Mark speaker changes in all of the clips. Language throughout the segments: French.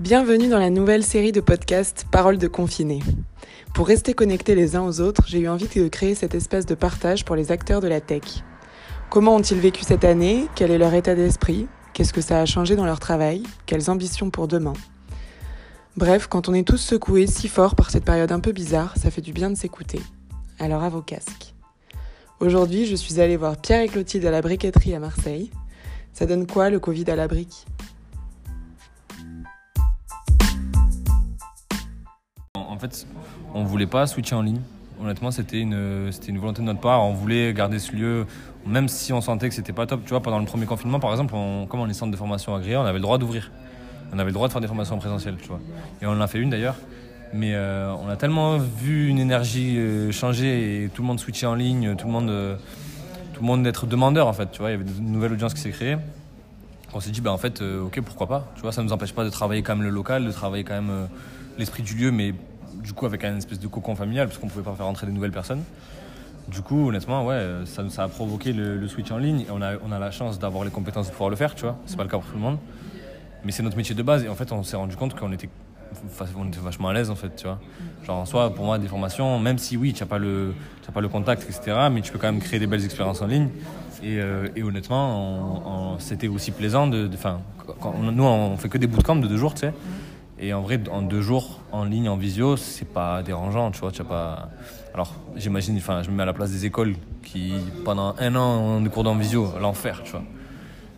Speaker 1: Bienvenue dans la nouvelle série de podcasts Paroles de confinés. Pour rester connectés les uns aux autres, j'ai eu envie de créer cette espèce de partage pour les acteurs de la tech. Comment ont-ils vécu cette année? Quel est leur état d'esprit? Qu'est-ce que ça a changé dans leur travail? Quelles ambitions pour demain? Bref, quand on est tous secoués si fort par cette période un peu bizarre, ça fait du bien de s'écouter. Alors à vos casques. Aujourd'hui, je suis allée voir Pierre et Clotilde à la briqueterie à Marseille. Ça donne quoi le Covid à la brique
Speaker 2: En fait, on voulait pas switcher en ligne. Honnêtement, c'était une, volonté de notre part. On voulait garder ce lieu, même si on sentait que c'était pas top. Tu pendant le premier confinement, par exemple, on, comme on est centre de formation agréé, on avait le droit d'ouvrir. On avait le droit de faire des formations en présentiel. Et on en a fait une d'ailleurs. Mais euh, on a tellement vu une énergie euh, changer et tout le monde switcher en ligne, tout le monde, euh, tout le monde être demandeur en fait. Tu vois, il y avait une nouvelle audience qui s'est créée. On s'est dit, ben en fait, ok, pourquoi pas. Tu vois, ça nous empêche pas de travailler quand même le local, de travailler quand même l'esprit du lieu, mais du coup avec un espèce de cocon familial, parce qu'on pouvait pas faire rentrer des nouvelles personnes. Du coup, honnêtement, ouais, ça, ça a provoqué le, switch en ligne. On a, on a la chance d'avoir les compétences de pouvoir le faire, tu vois. C'est pas le cas pour tout le monde. Mais c'est notre métier de base. Et en fait, on s'est rendu compte qu'on était on était vachement à l'aise en fait, tu vois. Genre en soi, pour moi, des formations, même si oui, tu n'as pas, le, pas le contact, etc., mais tu peux quand même créer des belles expériences en ligne. Et, euh, honnêtement, c'était aussi plaisant de. Nous, on fait que des bootcamps de deux jours, tu sais. Et en vrai, en deux jours, en ligne, en visio, c'est pas dérangeant, tu vois. Tu as pas... Alors, j'imagine, enfin, je me mets à la place des écoles qui, pendant un an, ont des cours en visio, l'enfer, tu vois.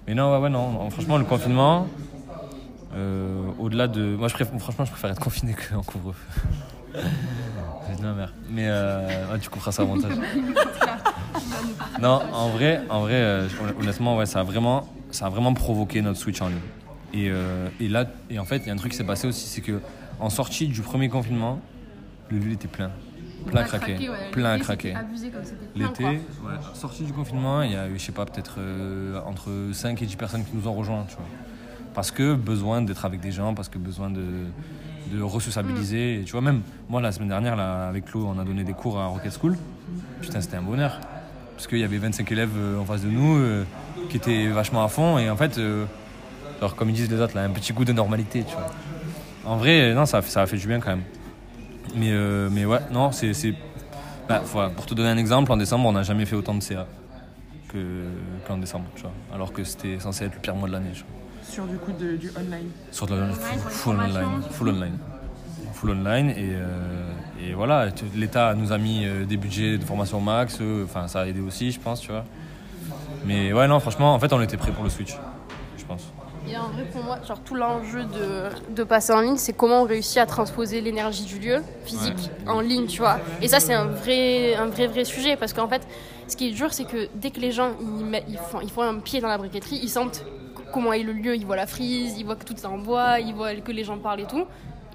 Speaker 2: Mais non, ouais, ouais, non. Franchement, le confinement, euh, au-delà de. Moi, franchement, je préfère être confiné qu'en couvre-feu. Mais euh, tu couperas ça au montage. non, en vrai, en vrai euh, honnêtement, ouais, ça, a vraiment, ça a vraiment provoqué notre switch en ligne. Et, et là, et en fait, il y a un truc qui s'est passé aussi, c'est que en sortie du premier confinement, le lieu était plein. Plein craqué. Plein craqué. L'été, ouais, sortie du confinement, il y a eu, je sais pas, peut-être entre 5 et 10 personnes qui nous ont rejoints, tu vois parce que besoin d'être avec des gens, parce que besoin de, de resociabiliser. tu vois, même moi, la semaine dernière, là, avec Claude, on a donné des cours à Rocket School. Putain, c'était un bonheur. Parce qu'il y avait 25 élèves euh, en face de nous euh, qui étaient vachement à fond. Et en fait, euh, alors, comme ils disent les autres, là, un petit goût de normalité, tu vois. En vrai, non, ça, ça a fait du bien quand même. Mais, mais ouais, non, c'est. Bah, pour te donner un exemple, en décembre, on n'a jamais fait autant de CA qu'en décembre, tu vois. Alors que c'était censé être le pire mois de l'année,
Speaker 1: sur du coup du online
Speaker 2: Sur le full, online, full online. Full online et, euh, et voilà, l'État nous a mis euh, des budgets de formation max, euh, enfin ça a aidé aussi je pense, tu vois. Mais ouais non franchement en fait on était prêt pour le switch.
Speaker 3: Et en vrai pour moi, genre tout l'enjeu de, de, passer en ligne, c'est comment on réussit à transposer l'énergie du lieu physique en ligne, tu vois. Et ça c'est un vrai, un vrai vrai sujet parce qu'en fait, ce qui est dur, c'est que dès que les gens ils, ils, font, ils font un pied dans la briqueterie, ils sentent comment est le lieu, ils voient la frise, ils voient que tout est en bois, ils voient que les gens parlent et tout.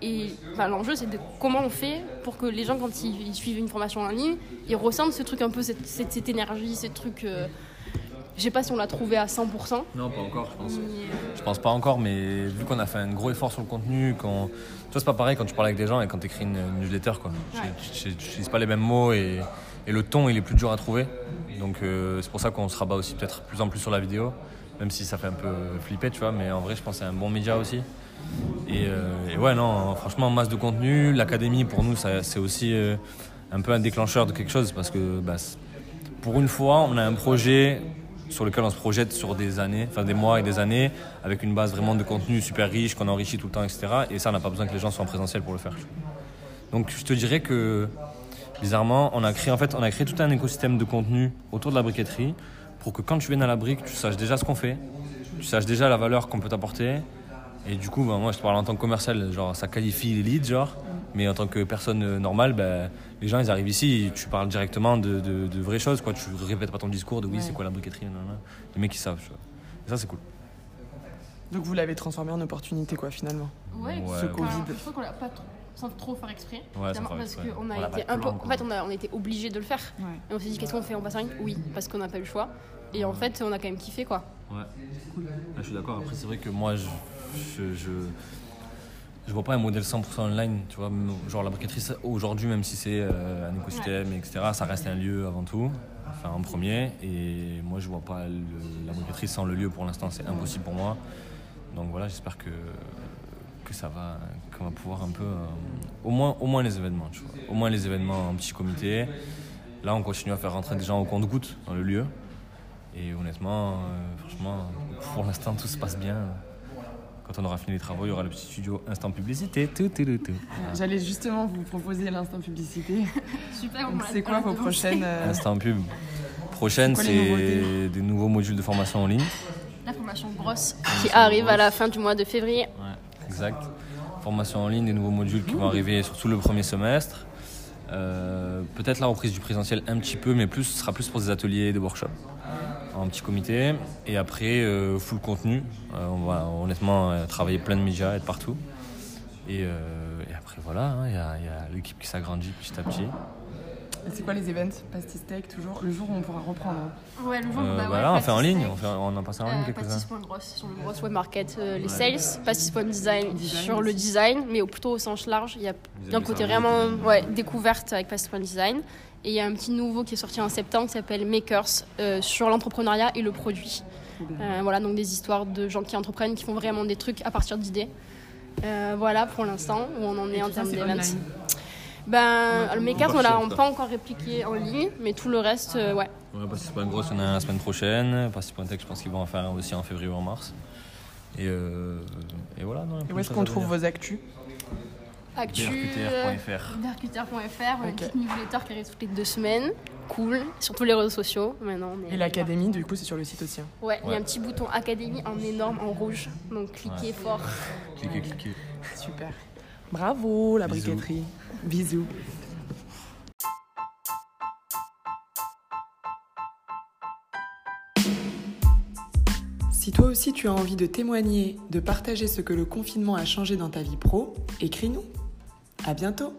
Speaker 3: Et l'enjeu, c'est de comment on fait pour que les gens, quand ils, suivent une formation en ligne, ils ressentent ce truc un peu, cette, cette, énergie, ce truc. Euh, je sais pas si on l'a trouvé à 100%.
Speaker 2: Non, pas encore, je pense. Je pense pas encore, mais vu qu'on a fait un gros effort sur le contenu, quand... toi, c'est pas pareil quand tu parles avec des gens et quand tu écris une, newsletter, quoi. Tu n'utilises pas les mêmes mots et, et, le ton, il est plus dur à trouver. Donc, euh, c'est pour ça qu'on se rabat aussi peut-être plus en plus sur la vidéo même si ça fait un peu flipper, tu vois, mais en vrai, je pense que c'est un bon média aussi. Et, euh, ouais, non, franchement, masse de contenu. L'académie, pour nous, c'est aussi euh, un peu un déclencheur de quelque chose parce que bah, pour une fois, on a un projet sur lequel on se projette sur des années, enfin des mois et des années, avec une base vraiment de contenu super riche qu'on enrichit tout le temps, etc. Et ça, on n'a pas besoin que les gens soient en présentiel pour le faire. Donc, je te dirais que bizarrement, on a créé en fait, on a créé tout un écosystème de contenu autour de la briqueterie pour que quand tu viennes à la brique, tu saches déjà ce qu'on fait, tu saches déjà la valeur qu'on peut t'apporter. Et du coup, ben, moi, je te parle en tant que commercial, genre, ça qualifie les leads, genre. Mais en tant que personne euh, normale, ben, les gens, ils arrivent ici, tu parles directement de, de, vraies choses, quoi. Tu répètes pas ton discours de oui, c'est quoi la briqueterie, Les mecs, ils savent, Et ça, c'est cool.
Speaker 1: Donc, vous l'avez transformé en opportunité, quoi, finalement.
Speaker 3: Ouais, ce Covid. je crois qu'on l'a pas trop sans trop faire exprès. parce qu'on a été un peu. En fait, on a, on était obligé de le faire. Et on s'est dit, qu'est-ce qu'on fait On passe en ligne Oui, parce qu'on n'a pas eu le choix. Et en fait, on a quand même kiffé, quoi.
Speaker 2: Ouais. je suis d'accord. Après, c'est vrai que moi, je, je, je, vois pas un modèle 100% online. Tu vois, genre la briqueterie, aujourd'hui, même si c'est euh, un écosystème, etc., ça reste un lieu avant tout. Enfin, en premier. Et moi, je vois pas la briqueterie sans le lieu pour l'instant. C'est impossible pour moi. Donc voilà, j'espère que que ça va, qu'on va pouvoir un peu, euh, au moins, au moins les événements, tu vois. Au moins les événements en petit comité. Là, on continue à faire rentrer des gens au compte-goutte dans le lieu. Et honnêtement, euh, franchement, pour l'instant, tout se passe bien. Quand on aura fini les travaux, il y aura le petit studio instant publicité. Tout, tout, tout, tout.
Speaker 1: J'allais justement vous proposer l'instant publicité.
Speaker 3: Super,
Speaker 1: Donc, c'est quoi vos prochaines euh,
Speaker 2: Instant pub. Prochaine,
Speaker 1: C'est
Speaker 2: des nouveaux modules de formation en ligne.
Speaker 3: La formation brosse qui arrive à la fin du mois de février.
Speaker 2: Ouais, exact. Formation en ligne, des nouveaux modules qui vont arriver surtout le premier semestre. Euh, Peut-être la reprise du présentiel un petit peu, mais plus, ce sera plus pour des ateliers, des workshops en petit comité. Et après, euh, full contenu. Euh, on va honnêtement euh, travailler plein de médias, être partout. Et, euh, et après, voilà, hein, il y a, a l'équipe qui s'agrandit petit à petit.
Speaker 1: C'est quoi les events Pastis Tech, toujours Le jour où on pourra reprendre.
Speaker 3: Ouais, le jour,
Speaker 2: Euh,
Speaker 3: bah ouais,
Speaker 2: voilà, on fait en ligne,
Speaker 3: Tech.
Speaker 2: on, fait, on en passe en ligne
Speaker 3: Euh,
Speaker 2: quelques-uns.
Speaker 3: Pastis.gross sur le gross web market, euh, les sales, Pastis.design
Speaker 1: Design
Speaker 3: sur le design, mais plutôt au sens large. Il y a, il y a un côté vraiment ouais, découverte avec Pastis.design. Et il y a un petit nouveau qui est sorti en septembre qui s'appelle Makers euh, sur l'entrepreneuriat et le produit. Euh, voilà, donc des histoires de gens qui entreprennent, qui font vraiment des trucs à partir d'idées. Euh, voilà pour l'instant où on en est en termes d'events. Ben, le Makers, on l'a on pas encore répliqué en ligne, mais tout le reste, euh, ouais.
Speaker 2: Ouais, Pastis.gros, on a la semaine prochaine. Pastis.tech, je pense qu'ils vont en faire un aussi en février ou en mars. Et, euh, et voilà. non,
Speaker 1: Et où est-ce qu'on trouve
Speaker 2: venir.
Speaker 1: vos actus?
Speaker 3: Actu.
Speaker 2: brqtr.fr.
Speaker 3: Bercuter.fr, une
Speaker 1: Ok.
Speaker 3: petite newsletter qui arrive toutes les deux semaines. Cool. Sur tous les réseaux sociaux. Maintenant, on est-
Speaker 1: Et l'académie, du coup, c'est sur le site aussi. hein.
Speaker 3: Ouais, il y a un petit bouton Académie en énorme, en rouge. Donc cliquez
Speaker 2: Ouais.
Speaker 3: fort.
Speaker 2: Cliquez, cliquez.
Speaker 1: Super. Bravo, la
Speaker 2: Bisous.
Speaker 1: briqueterie. Bisous. Si toi aussi tu as envie de témoigner, de partager ce que le confinement a changé dans ta vie pro, écris-nous. À bientôt.